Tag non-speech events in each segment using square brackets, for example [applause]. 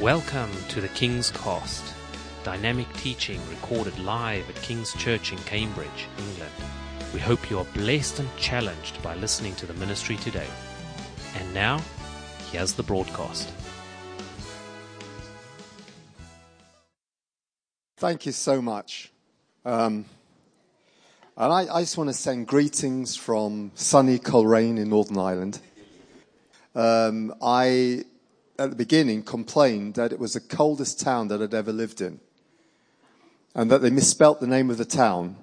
Welcome to the King's Cost, dynamic teaching recorded live at King's Church in Cambridge, England. We hope you are blessed and challenged by listening to the ministry today. And now, here's the broadcast. Thank you so much. Um, and I, I, just want to send greetings from sunny Coleraine in Northern Ireland. Um, I, at the beginning, complained that it was the coldest town that I'd ever lived in. And that they misspelt the name of the town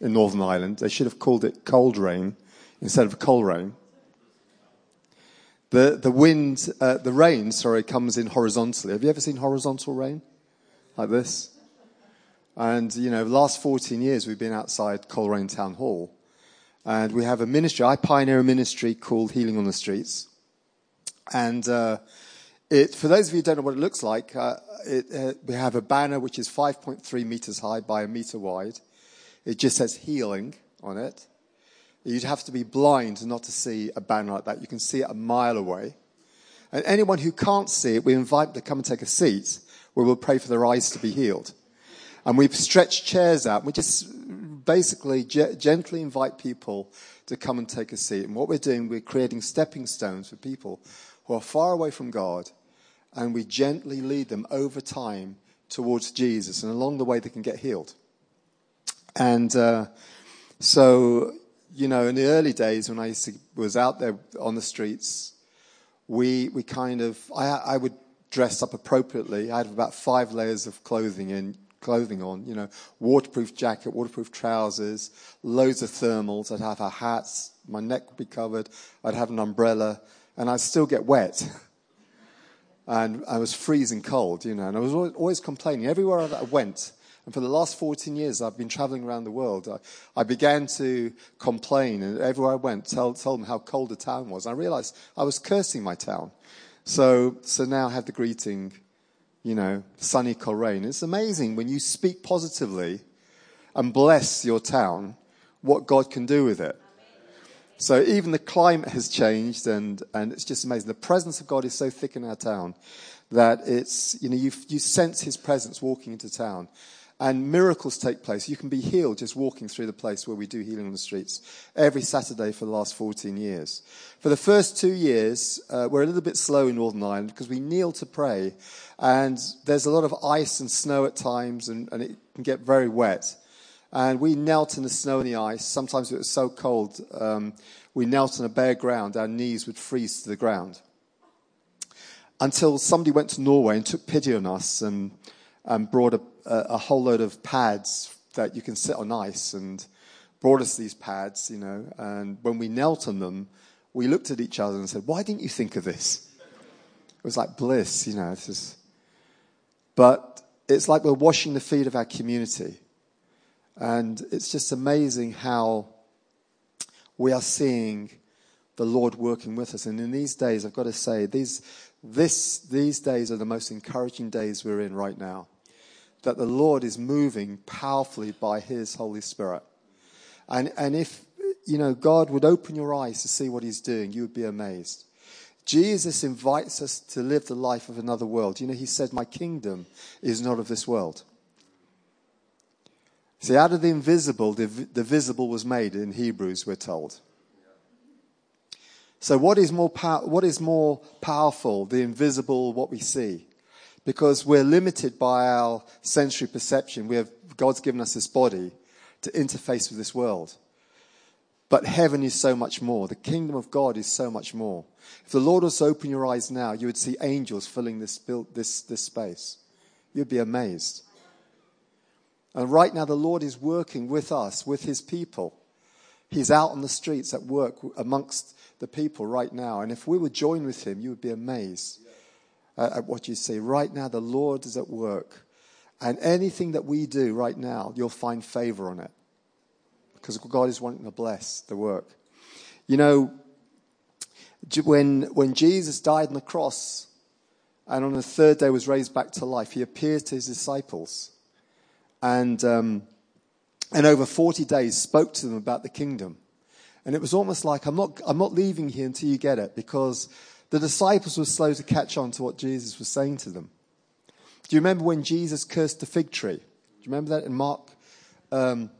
in Northern Ireland. They should have called it Coldrain instead of Coleraine. The, the wind, uh, the rain, sorry, comes in horizontally. Have you ever seen horizontal rain? Like this? And, you know, the last 14 years we've been outside Coleraine Town Hall. And we have a ministry. I pioneer a ministry called Healing on the Streets. And uh, it, for those of you who don't know what it looks like, uh, it, uh, we have a banner which is 5.3 meters high by a meter wide. It just says healing on it. You'd have to be blind not to see a banner like that. You can see it a mile away. And anyone who can't see it, we invite them to come and take a seat where we'll pray for their eyes to be healed. And we've stretched chairs out. We just basically gently invite people to come and take a seat. And what we're doing, we're creating stepping stones for people who are far away from God. And we gently lead them over time towards Jesus. And along the way, they can get healed. And uh, so, you know, in the early days when I to, was out there on the streets, we, we kind of, I, I would dress up appropriately. I had about five layers of clothing in clothing on, you know, waterproof jacket, waterproof trousers, loads of thermals. I'd have a hat, my neck would be covered, I'd have an umbrella, and I'd still get wet. [laughs] and I was freezing cold, you know, and I was always complaining everywhere I went. And for the last 14 years, I've been traveling around the world. I, I began to complain, and everywhere I went, tell, tell them how cold the town was. I realized I was cursing my town. So, so now I have the greeting you know, sunny Coleraine. It's amazing when you speak positively and bless your town, what God can do with it. So even the climate has changed, and, and it's just amazing. The presence of God is so thick in our town that it's, you know, you, you sense his presence walking into town. And miracles take place. You can be healed just walking through the place where we do healing on the streets every Saturday for the last 14 years. For the first two years, uh, we're a little bit slow in Northern Ireland because we kneel to pray. And there's a lot of ice and snow at times, and, and it can get very wet. And we knelt in the snow and the ice. Sometimes it was so cold, um, we knelt on a bare ground. Our knees would freeze to the ground. Until somebody went to Norway and took pity on us and, and brought a a, whole load of pads that you can sit on ice and brought us these pads, you know, and when we knelt on them, we looked at each other and said, Why didn't you think of this? It was like bliss, you know. But it's like we're washing the feet of our community. And it's just amazing how we are seeing the Lord working with us. And in these days, I've got to say, these, this, these days are the most encouraging days we're in right now that the Lord is moving powerfully by His Holy Spirit. And, and if, you know, God would open your eyes to see what He's doing, you would be amazed. Jesus invites us to live the life of another world. You know, He said, My kingdom is not of this world. See, out of the invisible, the, the visible was made in Hebrews, we're told. So, what is more, pow- what is more powerful, the invisible, what we see? because we're limited by our sensory perception. We have, God's given us this body to interface with this world. But heaven is so much more. The kingdom of God is so much more. If the Lord was to open your eyes now, you would see angels filling this, this, this space. You'd be amazed. And right now, the Lord is working with us, with his people. He's out on the streets at work amongst the people right now. And if we would join with him, you would be amazed at what you see. Right now, the Lord is at work. And anything that we do right now, you'll find favor on it. Because God is wanting to bless the work. You know, when, when Jesus died on the cross and on the third day was raised back to life, he appeared to his disciples. And, um, and over 40 days spoke to them about the kingdom. And it was almost like, I'm not, I'm not leaving here until you get it because the disciples were slow to catch on to what Jesus was saying to them. Do you remember when Jesus cursed the fig tree? Do you remember that in Mark, um,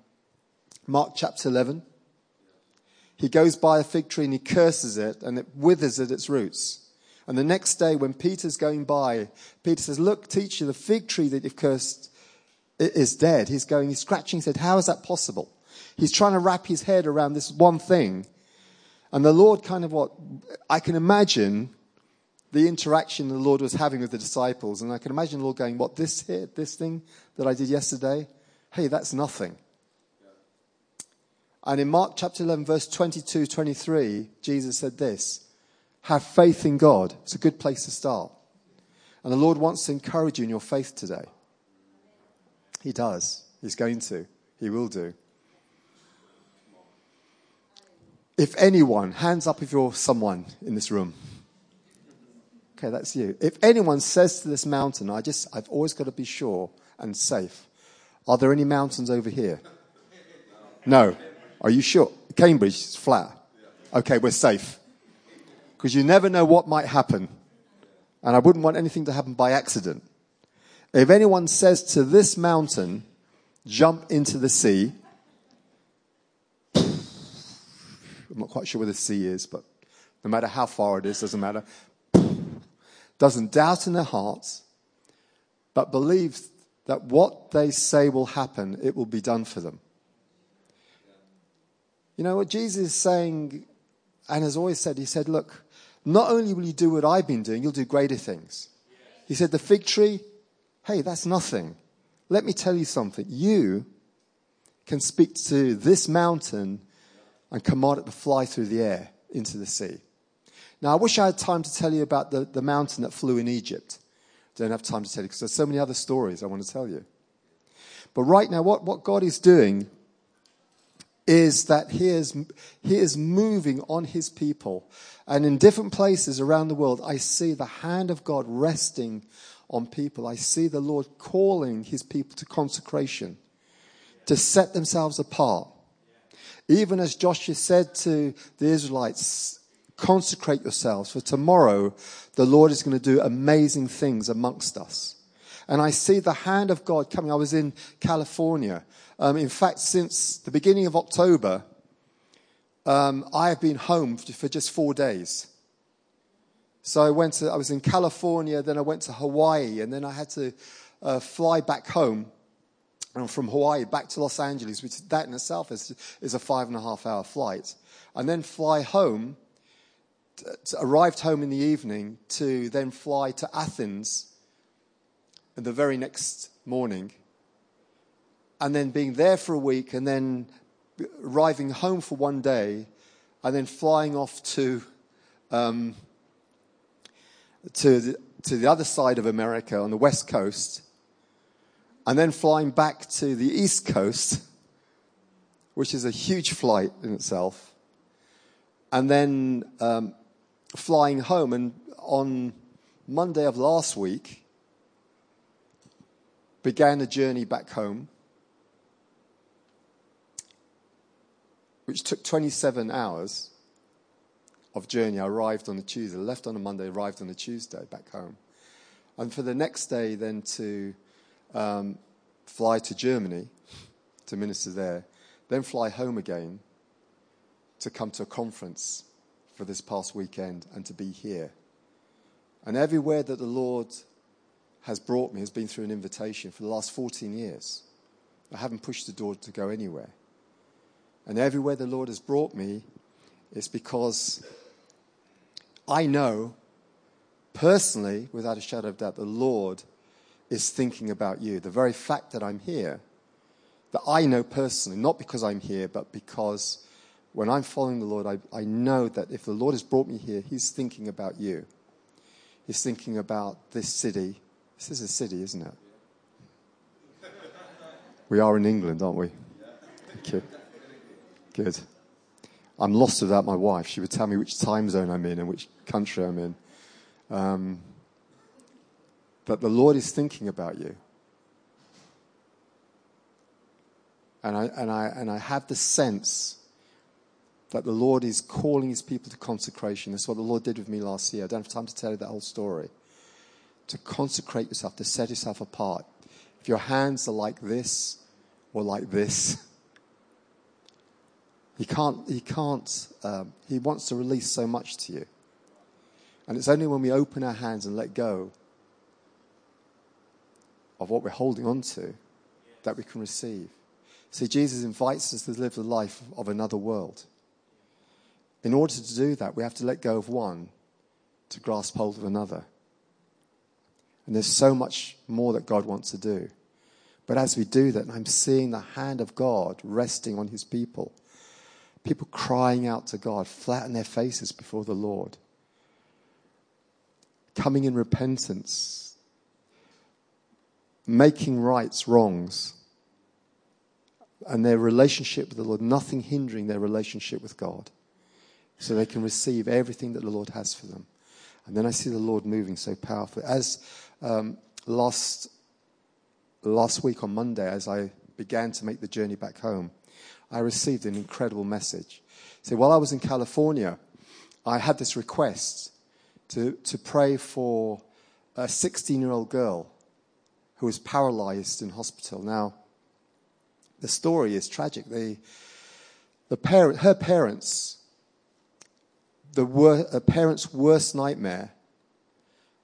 Mark chapter 11? He goes by a fig tree and he curses it and it withers at its roots. And the next day, when Peter's going by, Peter says, Look, teacher, the fig tree that you've cursed is dead. He's going, he's scratching his head. How is that possible? He's trying to wrap his head around this one thing. And the Lord kind of what, I can imagine the interaction the Lord was having with the disciples. And I can imagine the Lord going, What, this here, this thing that I did yesterday? Hey, that's nothing. And in Mark chapter 11, verse 22, 23, Jesus said this Have faith in God. It's a good place to start. And the Lord wants to encourage you in your faith today. He does. He's going to. He will do. If anyone, hands up if you're someone in this room. Okay, that's you. If anyone says to this mountain, I just, I've always got to be sure and safe. Are there any mountains over here? No. Are you sure? Cambridge is flat. Okay, we're safe. Because you never know what might happen. And I wouldn't want anything to happen by accident. If anyone says to this mountain, jump into the sea, I'm not quite sure where the sea is, but no matter how far it is, doesn't matter. Doesn't doubt in their hearts, but believes that what they say will happen, it will be done for them. You know what Jesus is saying, and has always said, He said, Look, not only will you do what I've been doing, you'll do greater things. He said, The fig tree, hey, that's nothing. Let me tell you something. You can speak to this mountain and command it to fly through the air into the sea. Now, I wish I had time to tell you about the, the mountain that flew in Egypt. Don't have time to tell you because there's so many other stories I want to tell you. But right now, what, what God is doing is that he is, he is moving on his people. And in different places around the world, I see the hand of God resting on people. I see the Lord calling his people to consecration, to set themselves apart. Even as Joshua said to the Israelites, consecrate yourselves, for tomorrow the Lord is going to do amazing things amongst us. And I see the hand of God coming. I was in California um, in fact, since the beginning of October, um, I have been home for just four days. So I went to, I was in California, then I went to Hawaii, and then I had to uh, fly back home. And from Hawaii back to Los Angeles, which that in itself is, is a five and a half hour flight. And then fly home, arrived home in the evening to then fly to Athens the very next morning and then being there for a week and then arriving home for one day and then flying off to, um, to, the, to the other side of America on the west coast and then flying back to the east coast, which is a huge flight in itself, and then um, flying home. And on Monday of last week, began a journey back home which took 27 hours of journey. I arrived on the Tuesday, left on a Monday, arrived on a Tuesday back home. And for the next day, then to um, fly to Germany to minister there, then fly home again to come to a conference for this past weekend and to be here. And everywhere that the Lord has brought me has been through an invitation for the last 14 years. I haven't pushed the door to go anywhere. And everywhere the Lord has brought me is because I know personally, without a shadow of doubt, the Lord is thinking about you. The very fact that I'm here, that I know personally, not because I'm here, but because when I'm following the Lord, I, I know that if the Lord has brought me here, He's thinking about you. He's thinking about this city. This is a city, isn't it? We are in England, aren't we? Thank you. Good. I'm lost without my wife. She would tell me which time zone I'm in and which country I'm in. Um, but the Lord is thinking about you. And I, and, I, and I have the sense that the Lord is calling his people to consecration. That's what the Lord did with me last year. I don't have time to tell you that whole story. to consecrate yourself, to set yourself apart. If your hands are like this or like this, [laughs] he can't, he can't, um, he wants to release so much to you. And it's only when we open our hands and let go of what we're holding on to that we can receive. See, Jesus invites us to live the life of another world. In order to do that, we have to let go of one to grasp hold of another. And there's so much more that God wants to do. But as we do that, I'm seeing the hand of God resting on his people. People crying out to God, flat their faces before the Lord, coming in repentance, making rights wrongs, and their relationship with the Lord, nothing hindering their relationship with God, so they can receive everything that the Lord has for them. And then I see the Lord moving so powerfully. As um, last last week on Monday, as I began to make the journey back home, I received an incredible message. So while I was in California, I had this request to, to pray for a 16 year old girl who was paralyzed in hospital. Now, the story is tragic. The, the parent, her parents, the wor- parents' worst nightmare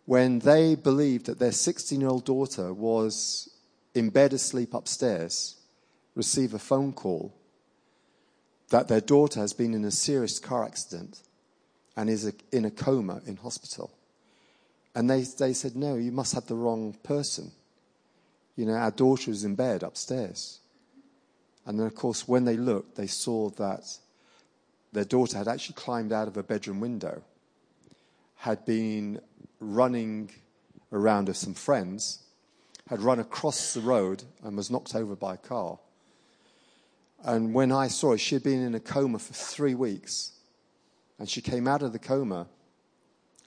when they believed that their 16 year old daughter was in bed asleep upstairs, receive a phone call that their daughter has been in a serious car accident and is in a coma in hospital. And they, they said, No, you must have the wrong person. You know, our daughter is in bed upstairs. And then, of course, when they looked, they saw that their daughter had actually climbed out of a bedroom window, had been running around with some friends, had run across the road and was knocked over by a car. And when I saw her, she had been in a coma for three weeks. And she came out of the coma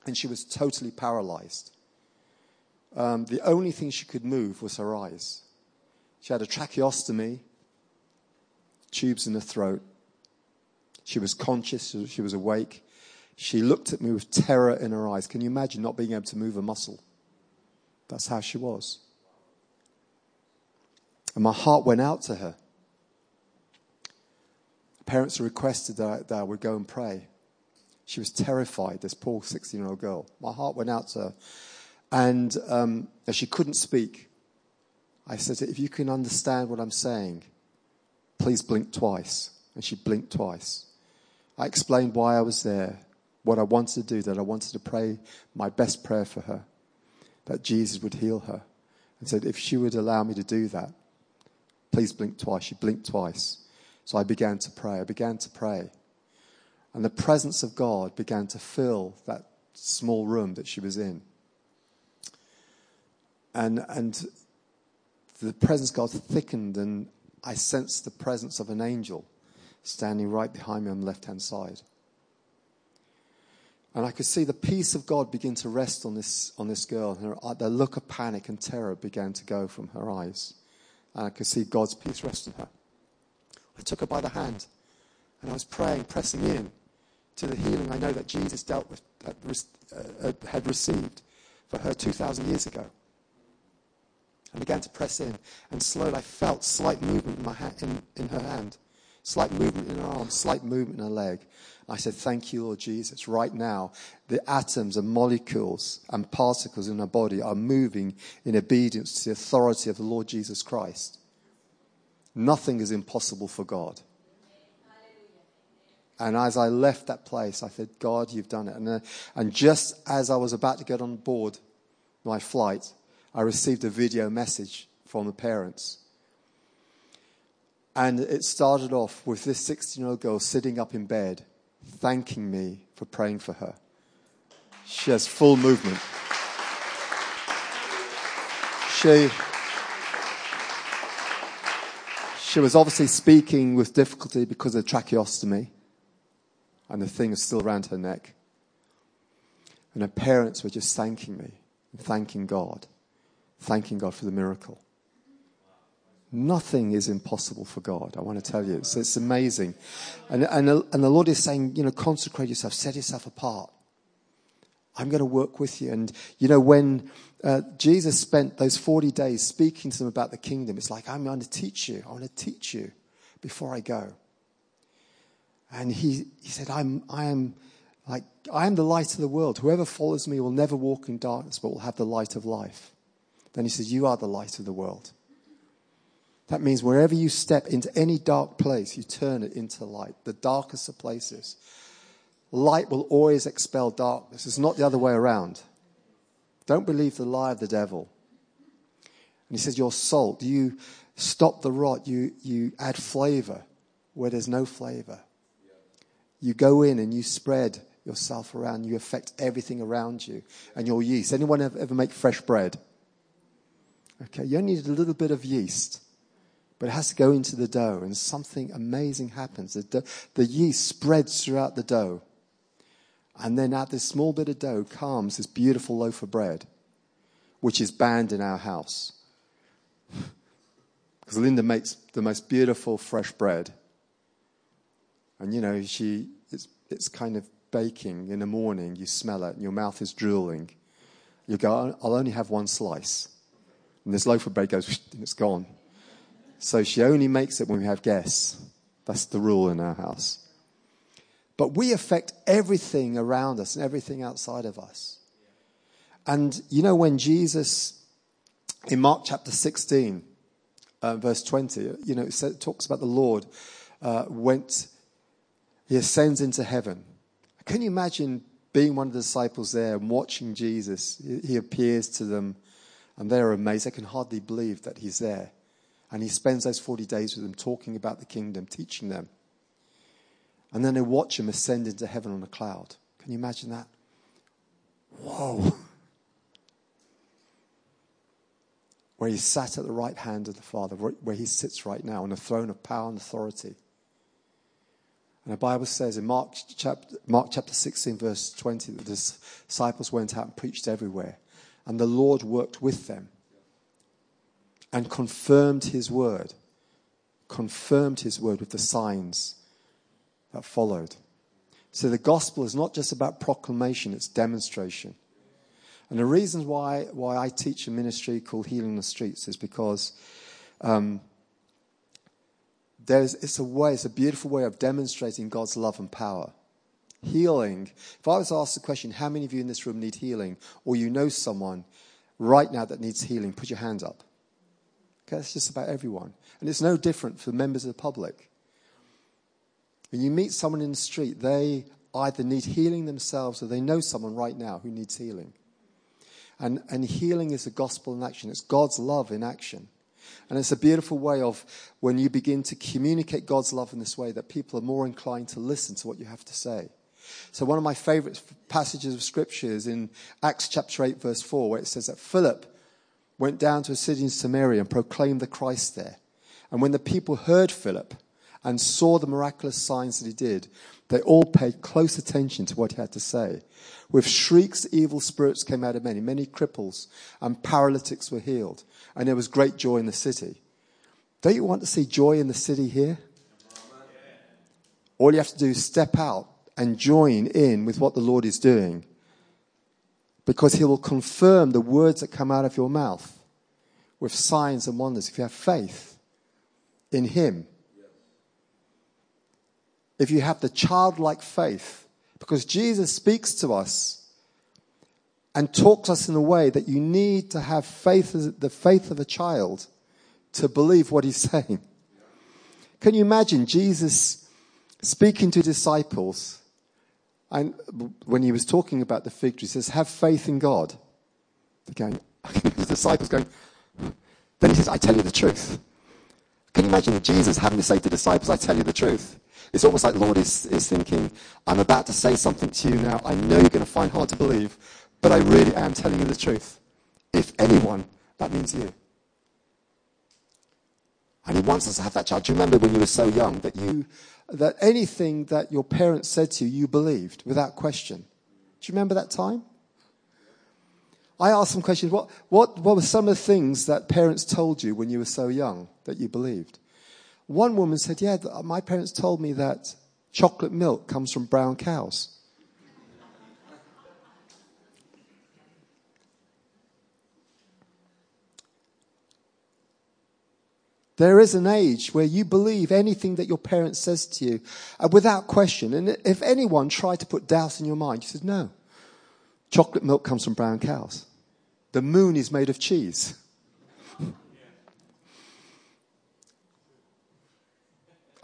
and she was totally paralyzed. Um, the only thing she could move was her eyes. She had a tracheostomy, tubes in her throat. She was conscious, she was awake. She looked at me with terror in her eyes. Can you imagine not being able to move a muscle? That's how she was. And my heart went out to her. Parents requested that I, that I would go and pray. She was terrified, this poor 16 year old girl. My heart went out to her. And um, as she couldn't speak, I said, If you can understand what I'm saying, please blink twice. And she blinked twice. I explained why I was there, what I wanted to do, that I wanted to pray my best prayer for her, that Jesus would heal her. And said, if she would allow me to do that, please blink twice. She blinked twice. So I began to pray. I began to pray. And the presence of God began to fill that small room that she was in. And, and the presence of God thickened, and I sensed the presence of an angel standing right behind me on the left hand side. And I could see the peace of God begin to rest on this, on this girl. Her, uh, the look of panic and terror began to go from her eyes. And I could see God's peace rest on her. I took her by the hand and I was praying, pressing in to the healing I know that Jesus dealt with, uh, had received for her 2,000 years ago. I began to press in, and slowly I felt slight movement in, my ha- in, in her hand, slight movement in her arm, slight movement in her leg. I said, Thank you, Lord Jesus. Right now, the atoms and molecules and particles in our body are moving in obedience to the authority of the Lord Jesus Christ. Nothing is impossible for God. And as I left that place, I said, God, you've done it. And, uh, and just as I was about to get on board my flight, I received a video message from the parents. And it started off with this 16 year old girl sitting up in bed thanking me for praying for her. She has full movement. She, she was obviously speaking with difficulty because of tracheostomy, and the thing is still around her neck. And her parents were just thanking me and thanking God, thanking God for the miracle. Nothing is impossible for God. I want to tell you. It's, it's amazing. And, and, and the Lord is saying, you know, consecrate yourself, set yourself apart. I'm going to work with you. And, you know, when uh, Jesus spent those 40 days speaking to them about the kingdom, it's like, I'm going to teach you. I want to teach you before I go. And he, he said, I'm, I am like, I am the light of the world. Whoever follows me will never walk in darkness, but will have the light of life. Then he says, You are the light of the world. That means wherever you step into any dark place, you turn it into light, the darkest of places. Light will always expel darkness. It's not the other way around. Don't believe the lie of the devil. And he says, Your salt, you stop the rot, you, you add flavor where there's no flavor. You go in and you spread yourself around, you affect everything around you and your yeast. Anyone ever, ever make fresh bread? Okay, you only need a little bit of yeast but it has to go into the dough, and something amazing happens. The, the yeast spreads throughout the dough. And then out this small bit of dough comes this beautiful loaf of bread, which is banned in our house. [laughs] Because Linda makes the most beautiful fresh bread. And you know, she, it's, it's kind of baking in the morning. You smell it, and your mouth is drooling. You go, I'll only have one slice. And this loaf of bread goes, [laughs] and it's gone. So she only makes it when we have guests. That's the rule in our house. But we affect everything around us and everything outside of us. And you know, when Jesus, in Mark chapter 16, uh, verse 20, you know, it, it talks about the Lord uh, went, he ascends into heaven. Can you imagine being one of the disciples there and watching Jesus? He appears to them and they're amazed. They can hardly believe that he's there. And he spends those 40 days with them talking about the kingdom, teaching them. And then they watch him ascend into heaven on a cloud. Can you imagine that? Whoa. [laughs] Where he sat at the right hand of the Father, where he sits right now on a throne of power and authority. And the Bible says in Mark chapter, Mark chapter 16, verse 20, that the disciples went out and preached everywhere. And the Lord worked with them and confirmed his word. Confirmed his word with the signs that followed. So the gospel is not just about proclamation, it's demonstration. And the reason why, why I teach a ministry called Healing the Streets is because um, there's, it's a way, it's a beautiful way of demonstrating God's love and power. Healing. If I was asked the question, how many of you in this room need healing, or you know someone right now that needs healing, put your hand up. Okay, it's just about everyone. And it's no different for members of the public. When you meet someone in the street, they either need healing themselves or they know someone right now who needs healing. And, and healing is the gospel in action. It's God's love in action. And it's a beautiful way of when you begin to communicate God's love in this way that people are more inclined to listen to what you have to say. So one of my favorite passages of scripture is in Acts chapter 8 verse 4 where it says that Philip went down to a city in Samaria and proclaimed the Christ there. And when the people heard Philip and saw the miraculous signs that he did, they all paid close attention to what he had to say. With shrieks, evil spirits came out of many. Many cripples and paralytics were healed. And there was great joy in the city. Don't you want to see joy in the city here? All you have to do is step out and join in with what the Lord is doing because he will confirm the words that come out of your mouth with signs and wonders if you have faith in him. If you have the childlike faith, because Jesus speaks to us and talks us in a way that you need to have faith, the faith of a child, to believe what he's [laughs] saying. Can you imagine Jesus speaking to disciples and when he was talking about the fig tree, he says, Have faith in God. Again, the [laughs] disciples going, Then he says, I tell you the truth. Can you imagine Jesus having to say to disciples, I tell you the truth? It's almost like the Lord is, is thinking, I'm about to say something to you now. I know you're going to find hard to believe, but I really am telling you the truth. If anyone, that means you. And he wants us to have that child. Do you remember when you were so young that you that anything that your parents said to you, you believed without question. Do you remember that time? I asked some questions. What, what, what were some of the things that parents told you when you were so young that you believed? One woman said, Yeah, my parents told me that chocolate milk comes from brown cows. There is an age where you believe anything that your parent says to you uh, without question. And if anyone tried to put doubt in your mind, you said, no. Chocolate milk comes from brown cows. The moon is made of cheese.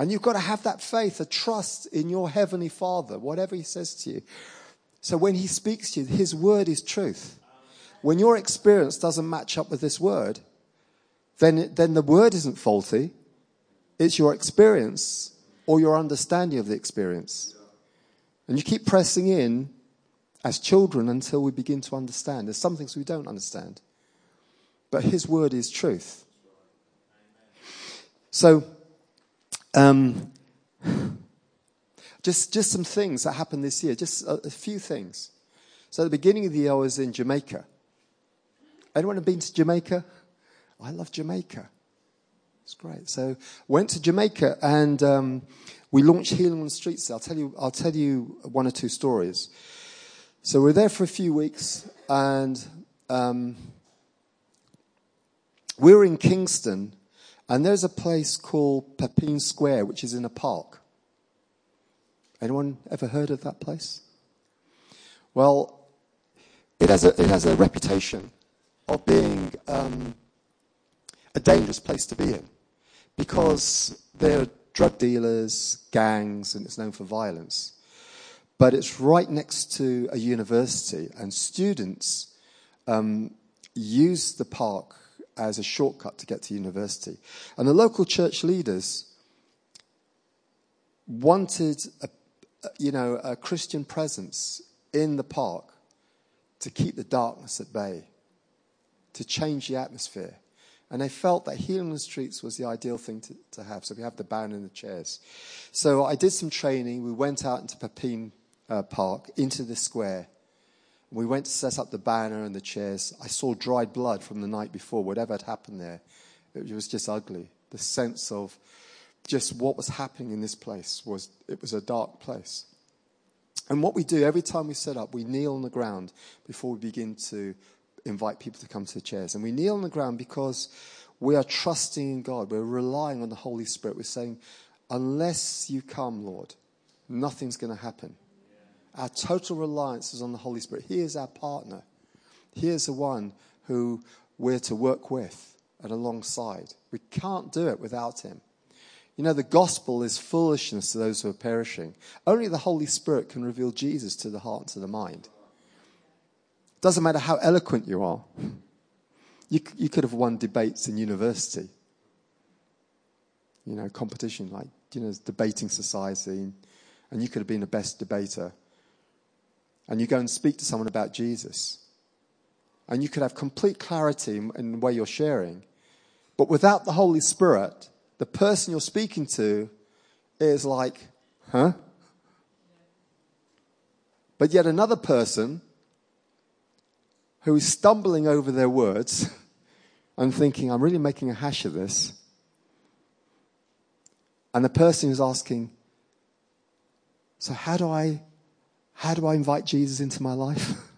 And you've got to have that faith, a trust in your heavenly Father, whatever He says to you. So when He speaks to you, His word is truth. When your experience doesn't match up with this word, then, then the word isn't faulty. It's your experience or your understanding of the experience. And you keep pressing in as children until we begin to understand. There's some things we don't understand. But His word is truth. So, um, just, just some things that happened this year, just a, a few things. So, at the beginning of the year, I was in Jamaica. Anyone have been to Jamaica? I love Jamaica. It's great. So went to Jamaica and um, we launched Healing on the Streets. I'll tell you. I'll tell you one or two stories. So we are there for a few weeks and um, we were in Kingston and there's a place called Papine Square, which is in a park. Anyone ever heard of that place? Well, it has a, it has a reputation of being um, a dangerous place to be in because there are drug dealers, gangs, and it's known for violence. But it's right next to a university, and students um, use the park as a shortcut to get to university. And the local church leaders wanted a, you know, a Christian presence in the park to keep the darkness at bay, to change the atmosphere. And they felt that healing the streets was the ideal thing to, to have. So we have the banner and the chairs. So I did some training. We went out into Papine uh, Park, into the square. We went to set up the banner and the chairs. I saw dried blood from the night before, whatever had happened there. It was just ugly. The sense of just what was happening in this place was it was a dark place. And what we do every time we set up, we kneel on the ground before we begin to invite people to come to the chairs. And we kneel on the ground because we are trusting in God. We're relying on the Holy Spirit. We're saying, unless you come, Lord, nothing's going to happen. Our total reliance is on the Holy Spirit. He is our partner. He is the one who we're to work with and alongside. We can't do it without Him. You know, the gospel is foolishness to those who are perishing. Only the Holy Spirit can reveal Jesus to the heart and to the mind. It Doesn't matter how eloquent you are. You, you could have won debates in university. You know, competition like, you know, debating society, and you could have been the best debater. And you go and speak to someone about Jesus. And you could have complete clarity in, the way you're sharing. But without the Holy Spirit, the person you're speaking to is like, huh? But yet another person who is stumbling over their words [laughs] and thinking, I'm really making a hash of this. And the person is asking, So how do I how do I invite Jesus into my life? [laughs]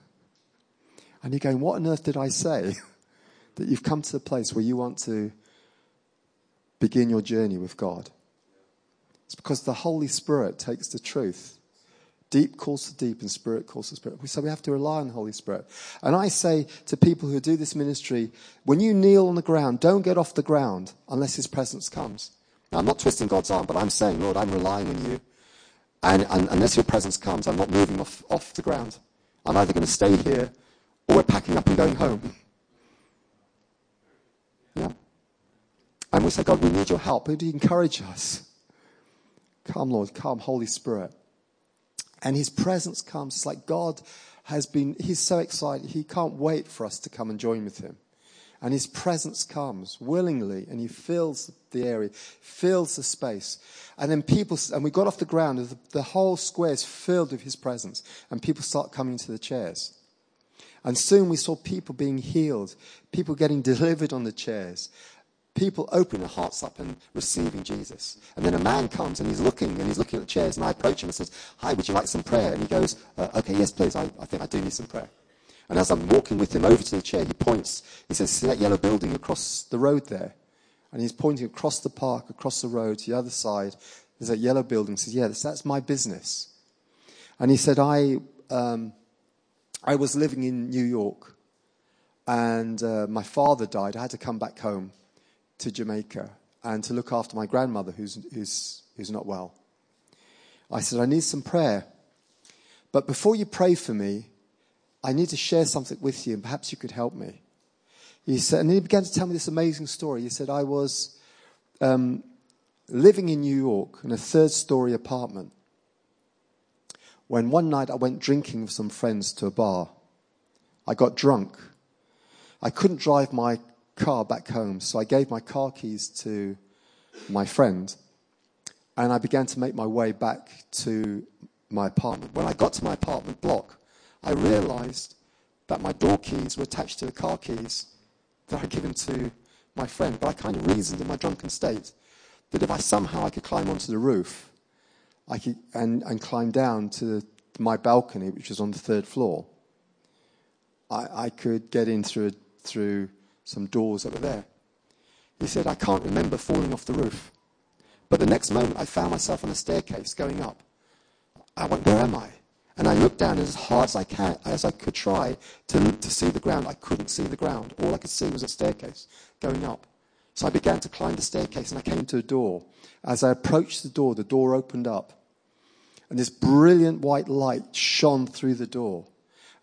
And you're going, What on earth did I say? [laughs] that you've come to the place where you want to begin your journey with God. It's because the Holy Spirit takes the truth Deep calls to deep and spirit calls to spirit. So we have to rely on the Holy Spirit. And I say to people who do this ministry, when you kneel on the ground, don't get off the ground unless His presence comes. Now, I'm not twisting God's arm, but I'm saying, Lord, I'm relying on you. And, and unless your presence comes, I'm not moving off, off the ground. I'm either going to stay here or we're packing up and going home. Yeah? And we say, God, we need your help. Would you encourage us? Come, Lord, come, Holy Spirit. And his presence comes. It's like God has been, he's so excited. He can't wait for us to come and join with him. And his presence comes willingly and he fills the area, fills the space. And then people, and we got off the ground, the, the whole square is filled with his presence. And people start coming to the chairs. And soon we saw people being healed, people getting [laughs] delivered on the chairs, people opening their hearts up and receiving Jesus. And then a man comes and he's looking and he's looking at the chairs and I approach him and says, hi, would you like some prayer? And he goes, uh, okay, yes, please. I, I think I do need some prayer. And as I'm walking with him over to the chair, he points, he says, see that yellow building across the road there? And he's pointing across the park, across the road to the other side. There's that yellow building. He says, Yeah, that's, my business. And he said, I, um, I was living in New York and uh, my father died. I had to come back home to Jamaica and to look after my grandmother who's, who's, who's not well. I said, I need some prayer. But before you pray for me, I need to share something with you, and perhaps you could help me. He said, and he began to tell me this amazing story. He said, I was um, living in New York in a third story apartment when one night I went drinking with some friends to a bar. I got drunk. I couldn't drive my car back home, so I gave my car keys to my friend and I began to make my way back to my apartment. When I got to my apartment block, I realized that my door keys were attached to the car keys that I'd given to my friend. But I kind of reasoned in my drunken state that if I somehow I could climb onto the roof I could, and, and climb down to my balcony, which was on the third floor, I, I could get in through, through some doors that were there. He said, I can't remember falling off the roof. But the next moment, I found myself on a staircase going up. I went, Where am I? And I looked down as hard as I, can, as I could try to, to see the ground. I couldn't see the ground. All I could see was a staircase going up. So I began to climb the staircase and I came to a door. As I approached the door, the door opened up. And this brilliant white light shone through the door.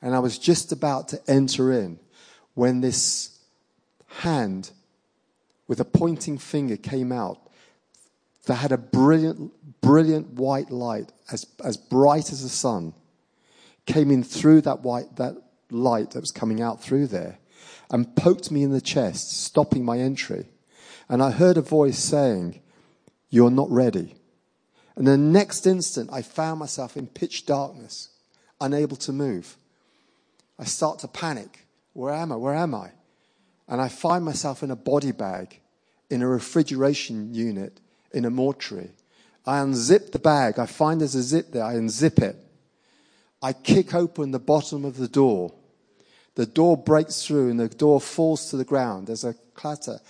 And I was just about to enter in when this hand with a pointing finger came out that had a brilliant, brilliant white light, as, as bright as the sun, came in through that white, that light that was coming out through there and poked me in the chest, stopping my entry. And I heard a voice saying, You're not ready. And the next instant, I found myself in pitch darkness, unable to move. I start to panic. Where am I? Where am I? And I find myself in a body bag in a refrigeration unit in a mortuary. I unzip the bag. I find there's a zip there. I unzip it. I kick open the bottom of the door. The door breaks through and the door falls to the ground. There's a clatter.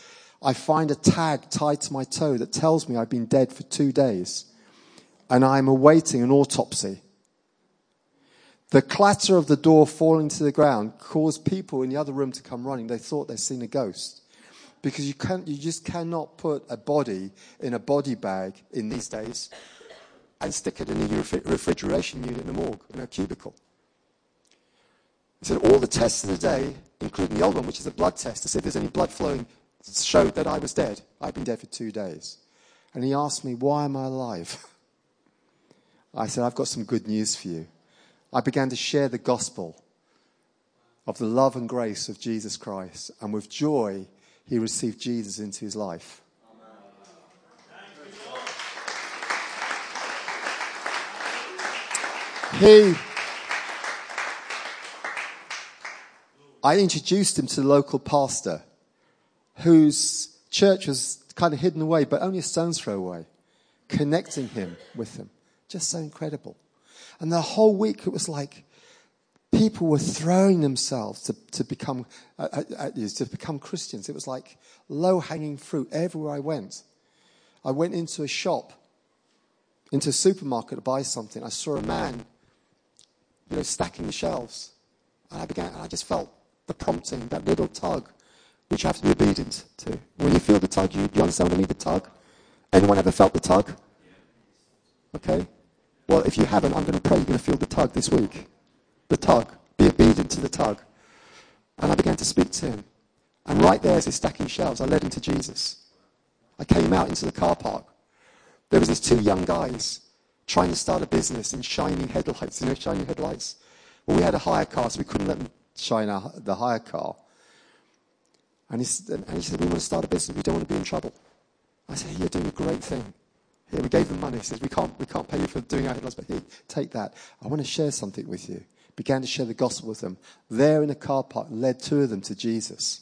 I find a tag tied to my toe that tells me I've been dead for two days and I'm awaiting an autopsy. The clatter of the door falling to the ground caused people in the other room to come running. They thought they'd seen a ghost because you, can't, you just cannot put a body in a body bag in these days and stick it in a refrigeration unit in a morgue, in a cubicle. He said all the tests of the day, including the old one, which is a blood test, to see if there's any blood flowing, showed that I was dead. I'd been dead for two days. And he asked me, why am I alive? I said, I've got some good news for you. I began to share the gospel of the love and grace of Jesus Christ, and with joy, he received Jesus into his life. He, I introduced him to the local pastor whose church was kind of hidden away, but only a stone's throw away, connecting him with them. Just so incredible. And the whole week it was like people were throwing themselves to, to, become, uh, uh, uh to become Christians. It was like low hanging fruit everywhere I went. I went into a shop, into a supermarket to buy something. I saw a man, you know, stacking the shelves. And I began, and I just felt the prompting, that little tug, which you have to be obedient to. When you feel the tug, you, you understand what I mean, the tug? Anyone ever felt the tug? Okay? Well, if you haven't, I'm going to pray you're going to feel the tug this week the tug. Be obedient to the tug. And I began to speak to him. And right there, as he's stacking shelves, I led him to Jesus. I came out into the car park. There was these two young guys trying to start a business in shining headlights, you know, shining headlights. Well, we had a hire car, so we couldn't let them shine our, the hire car. And he, and he said, we want to start a business. We don't want to be in trouble. I said, you're doing a great thing. Here, we gave them money. He says, we can't, we can't pay you for doing our headlights, but here, take that. I want to share something with you began to share the gospel with them. There in a car park, led two of them to Jesus.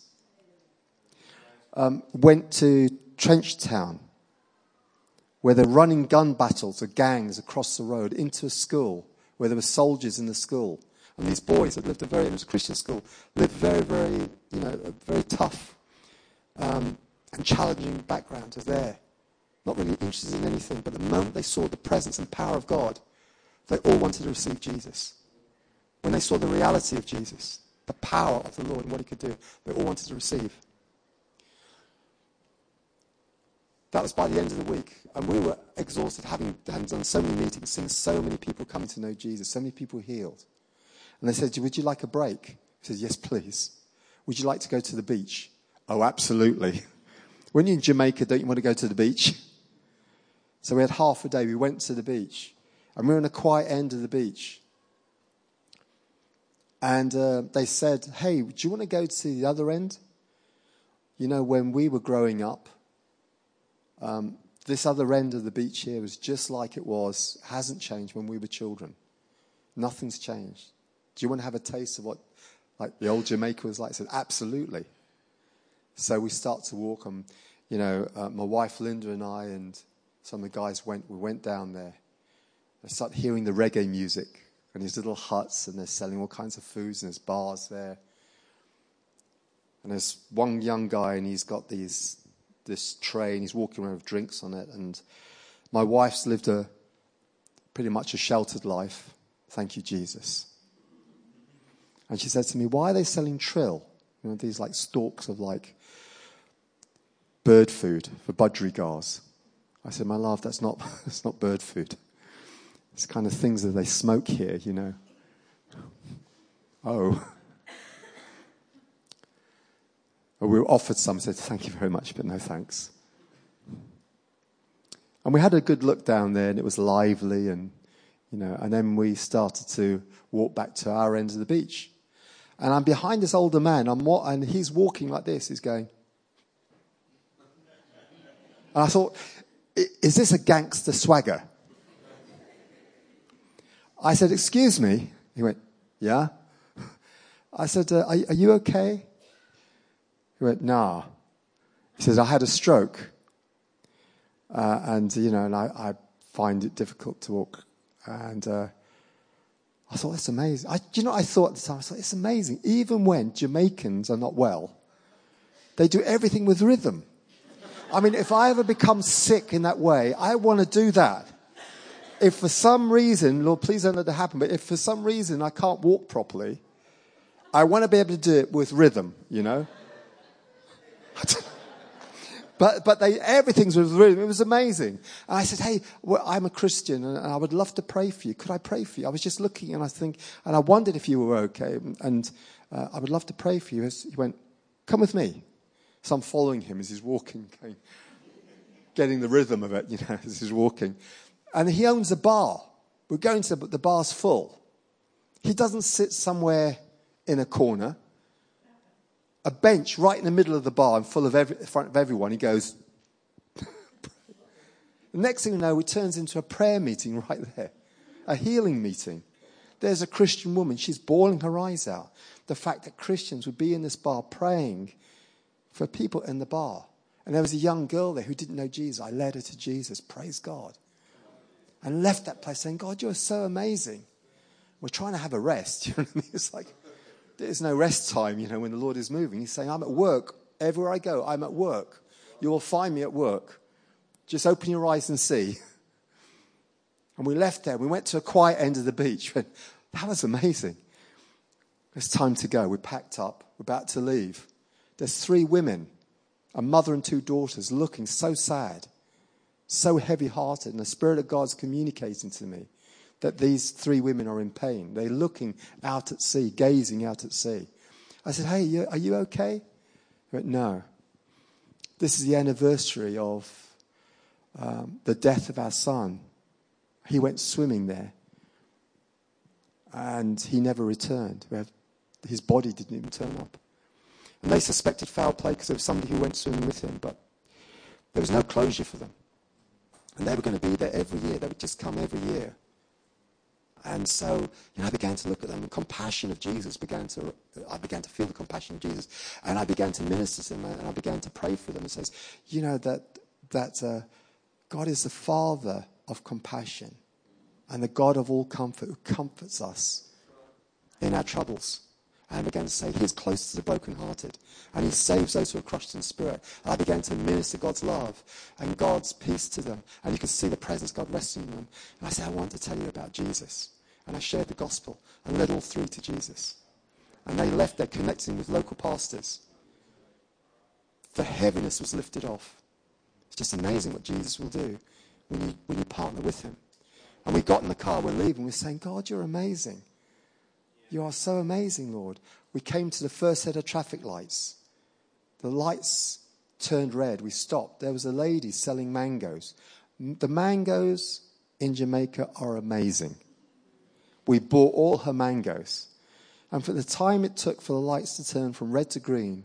Um, went to Trenchtown, where they're running gun battles of gangs across the road into a school where there were soldiers in the school. And these boys that lived a very, it was a Christian school, lived very, very, you know, a very tough, um, and challenging backgrounds are there, not really interested in anything. But the moment they saw the presence and power of God, they all wanted to receive Jesus. When they saw the reality of Jesus, the power of the Lord and what he could do, they all wanted to receive. That was by the end of the week. And we were exhausted, having, having done so many meetings, seeing so many people coming to know Jesus, so many people healed. And they said, Would you like a break? He said, Yes, please. Would you like to go to the beach? Oh, absolutely. [laughs] When you're in Jamaica, don't you want to go to the beach? [laughs] So we had half a day. We went to the beach. And we were on the quiet end of the beach. And uh, they said, Hey, do you want to go to the other end? You know, when we were growing up, um, this other end of the beach here was just like it was, hasn't changed when we were children. Nothing's changed. Do you want to have a taste of what like the old Jamaica was like? I said, absolutely. So we start to walk on, you know, uh, my wife Linda and I and some of the guys went, we went down there. I started hearing the reggae music and these little huts and they're selling all kinds of foods and there's bars there. And there's one young guy and he's got these, this tray and he's walking around with drinks on it. And my wife's lived a pretty much a sheltered life. Thank you, Jesus. And she said to me, Why are they selling trill? You know, these like stalks of like bird food for budgerigars. I said, My love, that's not, [laughs] that's not bird food. It's kind of things that they smoke here, you know. [laughs] Oh. We were offered some, said, Thank you very much, but no thanks. And we had a good look down there, and it was lively, and, you know, and then we started to walk back to our end of the beach. And I'm behind this older man, I'm, and he's walking like this. He's going. And I thought, is this a gangster swagger? I said, excuse me. He went, yeah. I said, uh, are, are, you okay? He went, nah. He says, I had a stroke. Uh, and, you know, and I, I, find it difficult to walk. And uh, I thought, that's amazing. I, you know, I thought at the time, I thought, it's amazing. Even when Jamaicans are not well, they do everything with rhythm. I mean, if I ever become sick in that way, I want to do that. If for some reason, Lord, please don't let that happen, but if for some reason I can't walk properly, I want to be able to do it with rhythm, you know? [laughs] But, but they, everything's with rhythm. It was amazing. And I said, Hey, well, I'm a Christian and I would love to pray for you. Could I pray for you? I was just looking and I think, and I wondered if you were okay. And uh, I would love to pray for you. He went, Come with me. So I'm following him as he's walking, going, getting the rhythm of it, you know, [laughs] as he's walking. And he owns a bar. We're going to, but the bar's full. He doesn't sit somewhere in a corner a bench right in the middle of the bar and full of every, in front of everyone. He goes, [laughs] the next thing you know, it turns into a prayer meeting right there, a healing meeting. There's a Christian woman, she's bawling her eyes out. The fact that Christians would be in this bar praying for people in the bar. And there was a young girl there who didn't know Jesus. I led her to Jesus, praise God. And left that place saying, God, you're so amazing. We're trying to have a rest. [laughs] You know what I mean? It's like, there's no rest time, you know, when the Lord is moving. He's saying, I'm at work. Everywhere I go, I'm at work. You will find me at work. Just open your eyes and see. [laughs] And we left there. We went to a quiet end of the beach. [laughs] That was amazing. It's time to go. We're packed up. We're about to leave. There's three women, a mother and two daughters, looking so sad, so heavy hearted. And the Spirit of God's communicating to me that these three women are in pain. They're looking out at sea, gazing out at sea. I said, Hey, are you okay? He went, No. This is the anniversary of um, the death of our son. He went swimming there and he never returned. His body didn't even turn up. And they suspected foul play because there was somebody who went swimming with him, but there was no closure for them. And they were going to be there every year. They would just come every year. And so, you know, I began to look at them. The compassion of Jesus began to, I began to feel the compassion of Jesus. And I began to minister to them and I began to pray for them and says, you know, that, that uh, God is the Father of compassion and the God of all comfort who comforts us in our troubles. And I began to say, He is close to the brokenhearted, and He saves those who are crushed in spirit. And I began to minister God's love and God's peace to them. And you could see the presence God resting on them. And I said, I want to tell you about Jesus. And I shared the gospel and led all three to Jesus. And they left there connecting with local pastors. The heaviness was lifted off. It's just amazing what Jesus will do when you, when you partner with Him. And we got in the car, we're leaving, we're saying, God, you're amazing. You are so amazing, Lord. We came to the first set of traffic lights. The lights turned red. We stopped. There was a lady selling mangoes. The mangoes in Jamaica are amazing. We bought all her mangoes. And for the time it took for the lights to turn from red to green,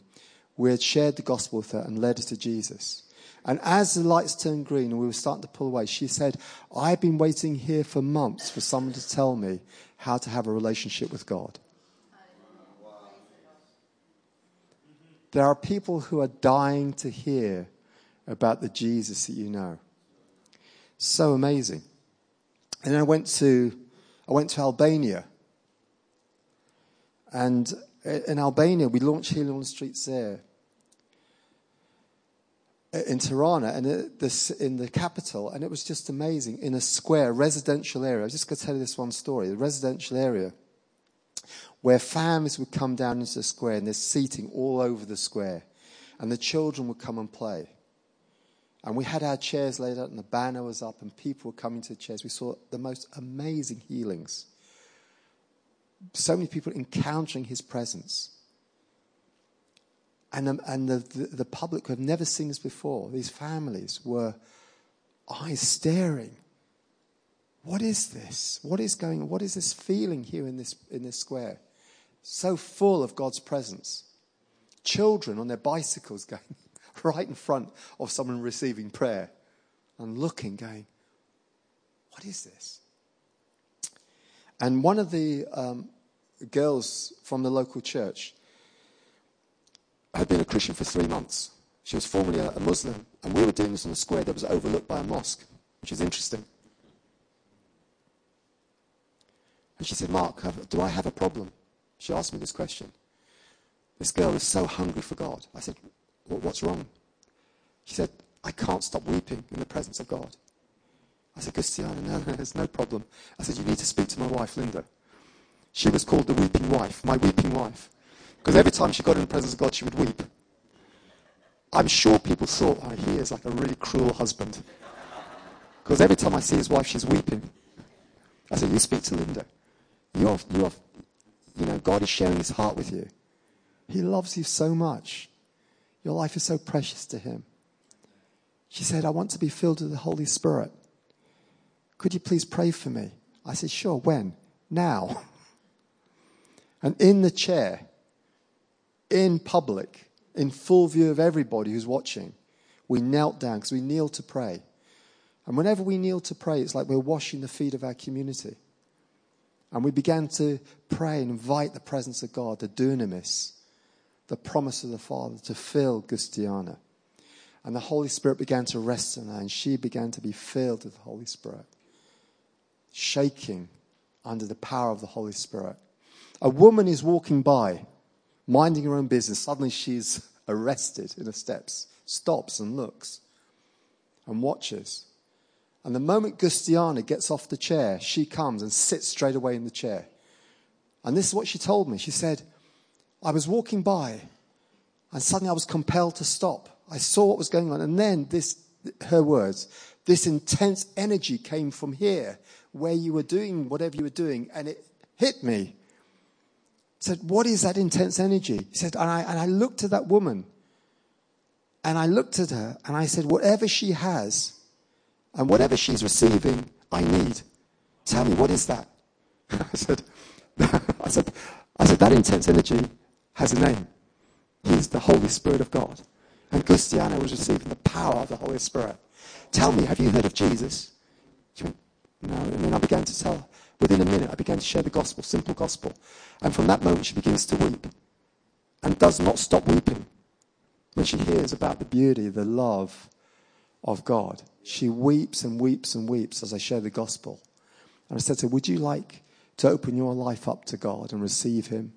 we had shared the gospel with her and led her to Jesus. And as the lights turned green and we were starting to pull away, she said, I've been waiting here for months for someone to tell me how to have a relationship with God. There are people who are dying to hear about the Jesus that you know. So amazing. And I went to I went to Albania. And in Albania, we launched Healing on the Streets there Uh, in Tirana and in the capital, and it was just amazing. In a square, residential area, I'm just going to tell you this one story. The residential area where families would come down into the square, and there's seating all over the square, and the children would come and play. And we had our chairs laid out, and the banner was up, and people were coming to the chairs. We saw the most amazing healings. So many people encountering his presence and, the, and the, the, the public who have never seen this before, these families were eyes staring. What is this? What is going on? What is this feeling here in this, in this square? So full of God's presence. Children on their bicycles [laughs] going right in front of someone receiving prayer and looking, going, What is this? And one of the um, girls from the local church had been a Christian for three months. She was formerly a, Muslim, and we were doing this on a square that was overlooked by a mosque, which is interesting. And she said, Mark, do I have a problem? She asked me this question. This girl is so hungry for God. I said, What's wrong? She said, I can't stop weeping in the presence of God. I said, Christiana, no, [laughs] there's no problem. I said, You need to speak to my wife, Linda. She was called the weeping wife, my weeping wife. Because every time she got in the presence of God, she would weep. I'm sure people thought, oh, he is like a really cruel husband. Because every time I see his wife, she's weeping. I said, you speak to Linda. You're, you're, you know, God is sharing his heart with you. He loves you so much. Your life is so precious to him. She said, I want to be filled with the Holy Spirit. Could you please pray for me? I said, Sure, when? Now. [laughs] And in the chair, in public, in full view of everybody who's watching, we knelt down because we kneel to pray. And whenever we kneel to pray, it's like we're washing the feet of our community. And we began to pray and invite the presence of God, the dunamis, the promise of the Father to fill Gustiana. And the Holy Spirit began to rest on her, and she began to be filled with the Holy Spirit, shaking under the power of the Holy Spirit. A woman is walking by minding her own business. Suddenly she's [laughs] arrested in the steps, stops and looks and watches. And the moment Gustiana gets off the chair, she comes and sits straight away in the chair. And this is what she told me. She said, I was walking by and suddenly I was compelled to stop. I saw what was going on. And then this, her words, this intense energy came from here where you were doing whatever you were doing and it hit me said, What is that intense energy? He said, and I, and I looked at that woman and I looked at her and I said, Whatever she has and whatever she's receiving, I need. Tell me, what is that? [laughs] I said, [laughs] I said, I said, that intense energy has a name. He's the Holy Spirit of God. And Gustiana was receiving the power of the Holy Spirit. Tell me, have you heard of Jesus? She went, no. And then I began to tell Within a minute, I began to share the gospel, simple gospel. And from that moment, she begins to weep and does not stop weeping when she hears about the beauty, the love of God. She weeps and weeps and weeps as I share the gospel. And I said to her, Would you like to open your life up to God and receive Him?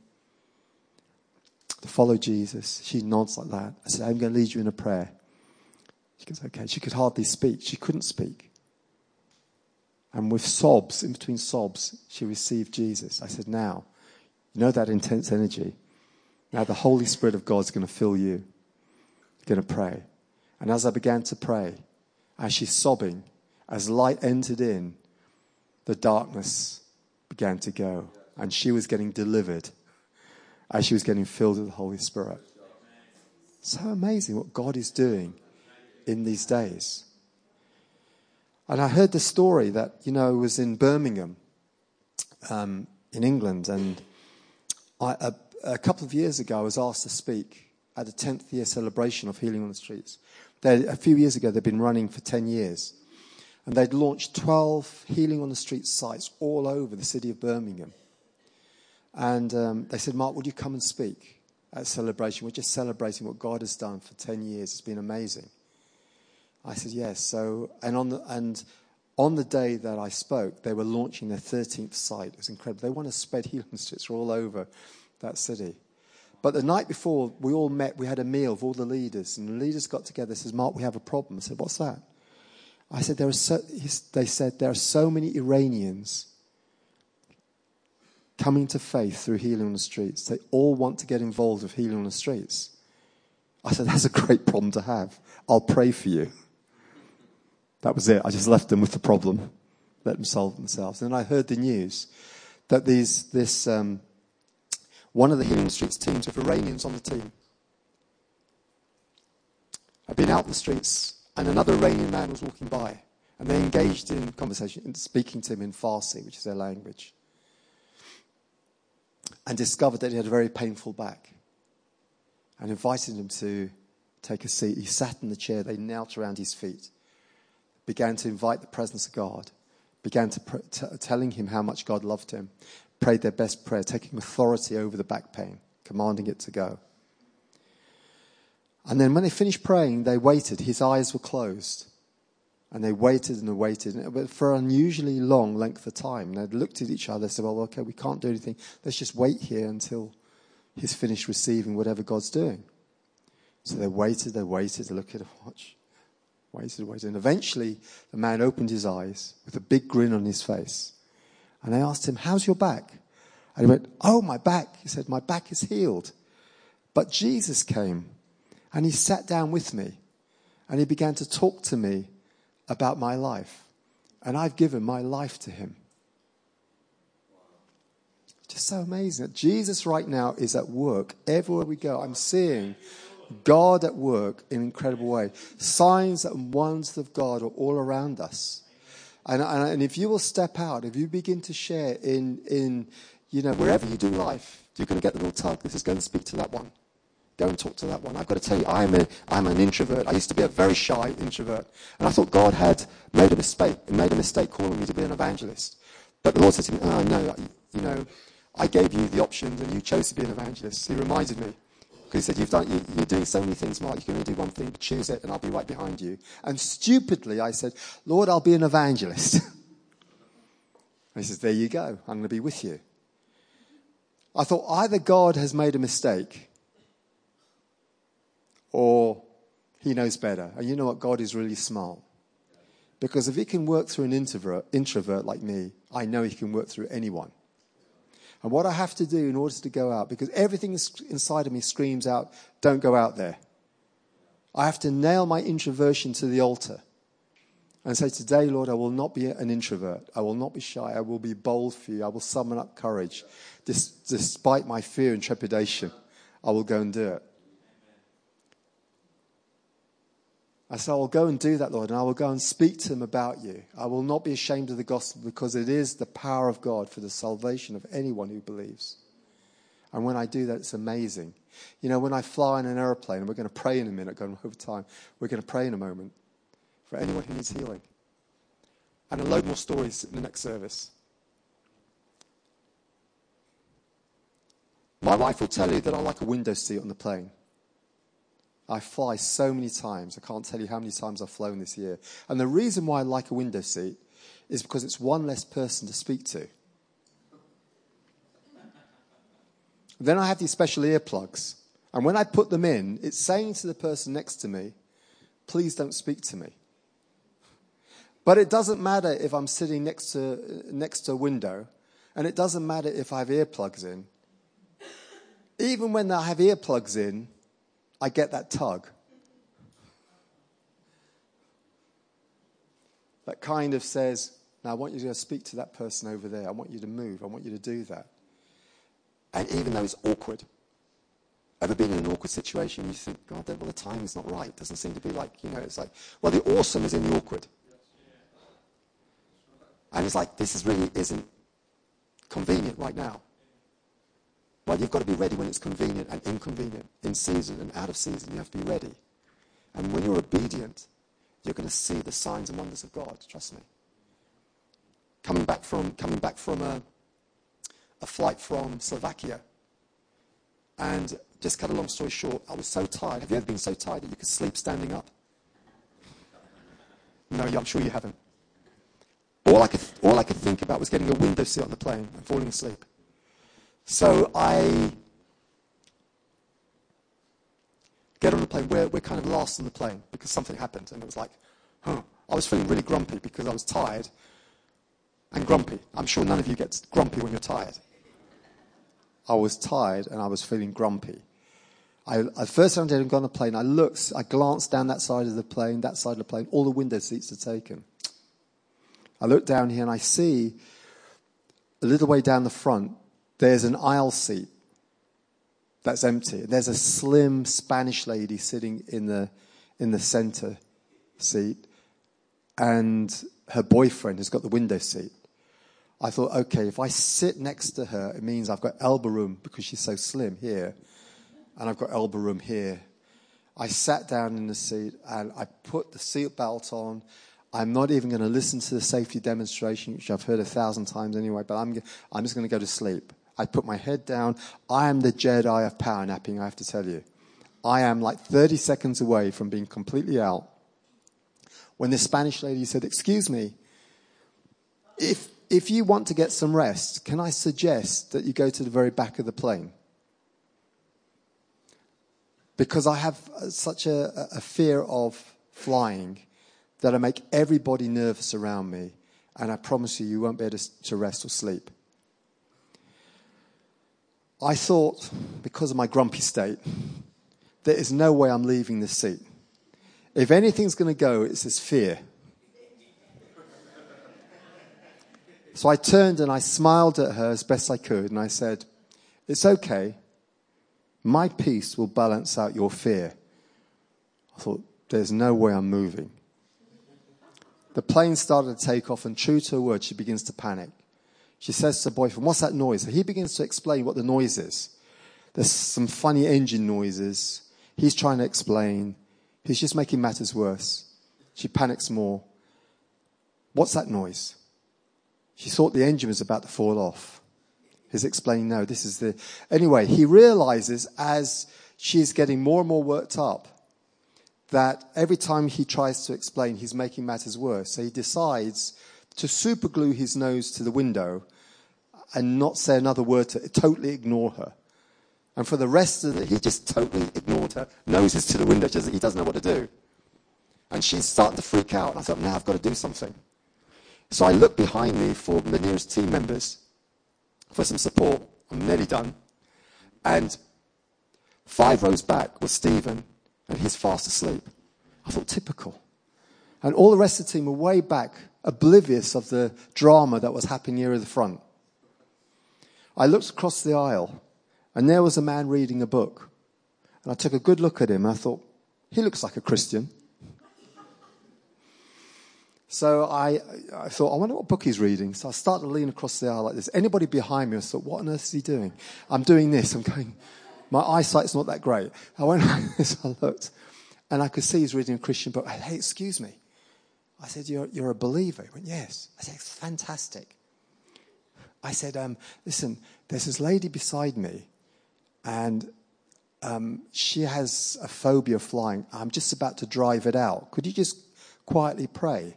to follow Jesus. She nods like that. I said, I'm going to lead you in a prayer. She goes, okay. She could hardly speak. She couldn't speak. And with sobs, in between sobs, she received Jesus. I said, now, you know that intense energy? Now the Holy Spirit of God is going to fill you. You're going to pray. And as I began to pray, as she's sobbing, as light entered in, the darkness began to go. And she was getting delivered as she was getting filled with the Holy Spirit. So amazing what God is doing in these days. And I heard the story that, you know, was in Birmingham, um, in England. And I, a, a, couple of years ago, I was asked to speak at the 10th year celebration of Healing on the Streets. They, a few years ago, they'd been running for 10 years. And they'd launched 12 Healing on the Streets sites all over the city of Birmingham. And um, they said, Mark, would you come and speak at celebration? We're just celebrating what God has done for 10 years. It's been amazing. I said, yes. So, and on the, and on the day that I spoke, they were launching their 13th site. It was incredible. They want to spread healing streets all over that city. But the night before, we all met. We had a meal of all the leaders, and the leaders got together. Says, "Mark, we have a problem." I said, "What's that?" I said, "There are so." They said, "There are so many Iranians coming to faith through healing on the streets. They all want to get involved with healing on the streets." I said, "That's a great problem to have. I'll pray for you." That was it. I just left them with the problem, let them solve themselves. And then I heard the news that these, this, um, one of the Healing Streets teams with Iranians on the team had been out the streets, and another Iranian man was walking by, and they engaged in conversation, speaking to him in Farsi, which is their language, and discovered that he had a very painful back, and invited him to take a seat. He sat in the chair, they knelt around his feet began to invite the presence of God, began to pr- t- telling him how much God loved him, prayed their best prayer, taking authority over the back pain, commanding it to go. And then when they finished praying, they waited. His eyes were closed. And they waited and they waited but for an unusually long length of time. They looked at each other and said, Well, okay, we can't do anything. Let's just wait here until he's finished receiving whatever God's doing. So they waited, they waited, they looked at a watch. Waited, waited. And eventually, the man opened his eyes with a big grin on his face. And I asked him, How's your back? And he went, Oh, my back. He said, My back is healed. But Jesus came and he sat down with me and he began to talk to me about my life. And I've given my life to him. Just so amazing that Jesus right now is at work everywhere we go. I'm seeing God at work in an incredible way. Signs and wonders of God are all around us. And, and, and, if you will step out, if you begin to share in, in, you know, wherever you do life, you're going to get the little tug. This is going to speak to that one. Go and talk to that one. I've got to tell you, I'm, a, I'm an introvert. I used to be a very shy introvert. And I thought God had made a mistake, made a mistake calling me to be an evangelist. But the Lord said to me, oh, no, you know, I gave you the options and you chose to be an evangelist. He reminded me. He said, You've done, you, are doing so many things, Mark. You can only do one thing. Choose it, and I'll be right behind you. And stupidly, I said, Lord, I'll be an evangelist. [laughs] he says, There you go. I'm going to be with you. I thought either God has made a mistake or he knows better. And you know what? God is really smart. Because if he can work through an introvert, introvert like me, I know he can work through anyone and what I have to do in order to go out, because everything inside of me screams out, don't go out there. I have to nail my introversion to the altar and say, Today, Lord, I will not be an introvert. I will not be shy. I will be bold for you. I will summon up courage. despite my fear and trepidation, I will go and do it. I said, I will go and do that, Lord, and I will go and speak to them about you. I will not be ashamed of the gospel because it is the power of God for the salvation of anyone who believes. And when I do that, it's amazing. You know, when I fly in an aeroplane, and we're going to pray in a minute, going over time, we're going to pray in a moment for anyone who needs healing. And a load more stories in the next service. My wife will tell you that I like a window seat on the plane. I fly so many times. I can't tell you how many times I've flown this year. And the reason why I like a window seat is because it's one less person to speak to. Then I have these special earplugs. And when I put them in, it's saying to the person next to me, please don't speak to me. But it doesn't matter if I'm sitting next to, next to a window, and it doesn't matter if I have earplugs in. Even when I have earplugs in, I get that tug. That kind of says, Now I want you to speak to that person over there. I want you to move. I want you to do that. And even though it's awkward, ever been in an awkward situation, you think, God, well, the time is not right. It doesn't seem to be like, you know, it's like, well, the awesome is in the awkward. And it's like, this is really isn't convenient right now. Well, you've got to be ready when it's convenient and inconvenient, in season and out of season. You have to be ready. And when you're obedient, you're going to see the signs and wonders of God. Trust me. Coming back from, coming back from a, a flight from Slovakia, and just cut a long story short, I was so tired. Have you ever been so tired that you could sleep standing up? No, I'm sure you haven't. All I could, all I could think about was getting a window seat on the plane and falling asleep. So I get on the plane. We're, we're kind of last on the plane because something happened. And it was like, huh. I was feeling really grumpy because I was tired and grumpy. I'm sure none of you get grumpy when you're tired. I was tired and I was feeling grumpy. I, I first time I did got on the plane, I looked, I glanced down that side of the plane, that side of the plane, all the window seats are taken. I look down here and I see a little way down the front, there's an aisle seat that's empty. There's a slim Spanish lady sitting in the, in the center seat, and her boyfriend has got the window seat. I thought, okay, if I sit next to her, it means I've got elbow room because she's so slim here, and I've got elbow room here. I sat down in the seat and I put the seat belt on I'm not even going to listen to the safety demonstration, which I've heard a thousand times anyway, but I'm, I'm just going to go to sleep. I put my head down. I am the Jedi of power napping, I have to tell you. I am like 30 seconds away from being completely out. When the Spanish lady said, Excuse me, if, if you want to get some rest, can I suggest that you go to the very back of the plane? Because I have uh, such a, a fear of flying that I make everybody nervous around me, and I promise you, you won't be able to, to rest or sleep. I thought, because of my grumpy state, there is no way I'm leaving this seat. If anything's going to go, it's this fear. So I turned and I smiled at her as best I could, and I said, It's okay. My peace will balance out your fear. I thought, There's no way I'm moving. The plane started to take off, and true to her word, she begins to panic. She says to her boyfriend, What's that noise? he begins to explain what the noise is. There's some funny engine noises. He's trying to explain. He's just making matters worse. She panics more. What's that noise? She thought the engine was about to fall off. He's explaining, no, this is the. Anyway, he realizes as she's getting more and more worked up that every time he tries to explain, he's making matters worse. So he decides to superglue his nose to the window and not say another word to totally ignore her. And for the rest of it, he just totally ignored her, noses to the window, just he doesn't know what to do. And she's starting to freak out. I thought, now I've got to do something. So I looked behind me for the nearest team members for some support. I'm nearly done. And five rows back was Stephen and he's fast asleep. I thought, typical. And all the rest of the team were way back, oblivious of the drama that was happening near the front. I looked across the aisle, and there was a man reading a book. And I took a good look at him, and I thought, he looks like a Christian. So I, I thought, I wonder what book he's reading. So I started to lean across the aisle like this. Anybody behind me, I thought, what on earth is he doing? I'm doing this. I'm going, my eyesight's not that great. I went [laughs] like this, I looked, and I could see he's reading a Christian book. I hey, excuse me. I said, you're, you're a believer? He went, yes. I said, fantastic. I said, um, listen, there's this lady beside me, and um, she has a phobia of flying. I'm just about to drive it out. Could you just quietly pray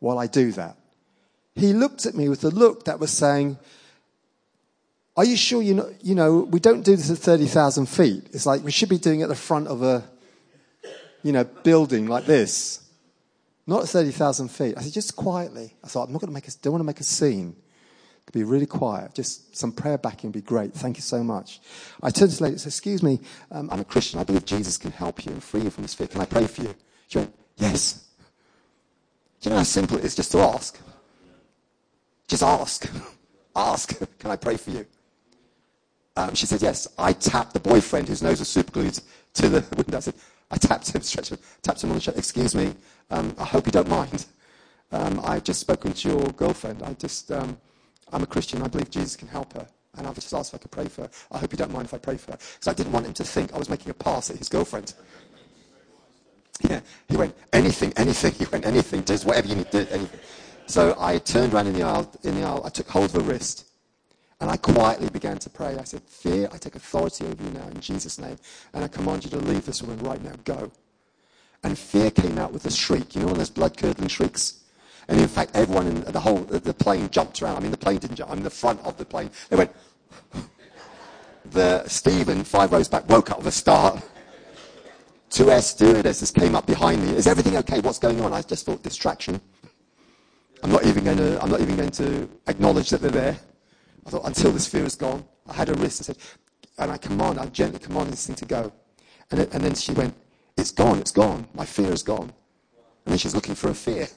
while I do that? He looked at me with a look that was saying, Are you sure you know, you know, we don't do this at 30,000 feet. It's like we should be doing it at the front of a, you know, building like this. Not at 30,000 feet. I said, just quietly. I thought, I'm not going to make a, don't want to make a scene. To be really quiet. Just some prayer backing would be great. Thank you so much. I turned to the lady and said, excuse me, um, I'm a Christian. I believe Jesus can help you and free you from this fear. Can I pray for you? She went, yes. Do you know how simple it is just to ask? Just ask. [laughs] ask. Can I pray for you? Um, she said, yes. I tapped the boyfriend whose nose was super glued to the window. I said, I tapped him, stretched him, tapped him on the shoulder. Excuse me, um, I hope you don't mind. Um, I've just spoken to your girlfriend. I just, um, I'm a Christian. I believe Jesus can help her. And I've just asked if I could pray for her. I hope you don't mind if I pray for her. Because I didn't want him to think I was making a pass at his girlfriend. Yeah, he went, anything, anything. He went, anything, just whatever you need do, anything. So I turned around in the aisle, in the aisle, I took hold of her wrist, and I quietly began to pray. I said, Fear, I take authority over you now in Jesus' name, and I command you to leave this woman right now. Go. And fear came out with a shriek. You know one of those blood-curdling shrieks? And in fact, everyone in the whole, the plane jumped around. I mean, the plane didn't jump. I mean, the front of the plane. They went, [laughs] the Stephen, five rows back, woke up with a start. Two air stewardesses came up behind me. Is everything okay? What's going on? I just thought distraction. I'm not even going to, I'm not even going to acknowledge that they're there. I thought until this fear is gone. I had a wrist. I said, and I command, I gently commanded this thing to go. And, it, and then she went, it's gone, it's gone. My fear is gone. And then she's looking for a fear.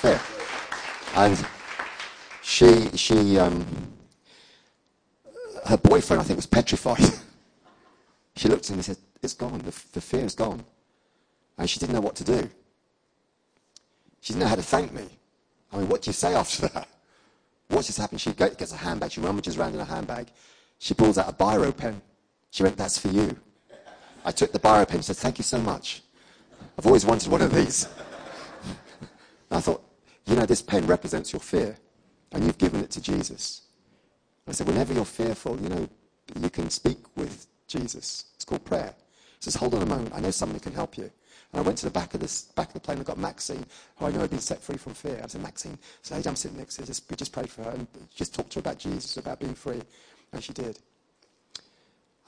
fear. And she, she, um, her boyfriend, I think, was petrified. [laughs] she looked at him and said, It's gone. The, the fear is gone. And she didn't know what to do. She didn't to thank me. I mean, what do you say after that? What just happened? She gets a handbag. She rummages around in a handbag. She pulls out a biro pen. She went, That's for you. I took the biro pen and said, Thank you so much. I've always wanted one of these. I thought, You know, this pen represents your fear, and you've given it to Jesus. I said, whenever you're fearful, you know, you can speak with Jesus. It's called prayer. He says, hold on a moment. I know who can help you. And I went to the back of, this, back of the plane and got Maxine, who I know had been set free from fear. I said, Maxine, hey, I'm sitting next to her. We just prayed for her and just talked to her about Jesus, about being free. And she did.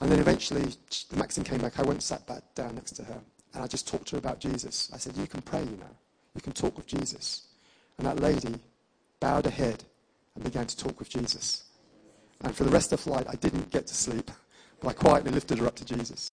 And then eventually, Maxine came back. I went and sat back down next to her. And I just talked to her about Jesus. I said, you can pray, you know. You can talk with Jesus. And that lady bowed her head and began to talk with Jesus. And for the rest of the flight, I didn't get to sleep, but I quietly lifted her up to Jesus.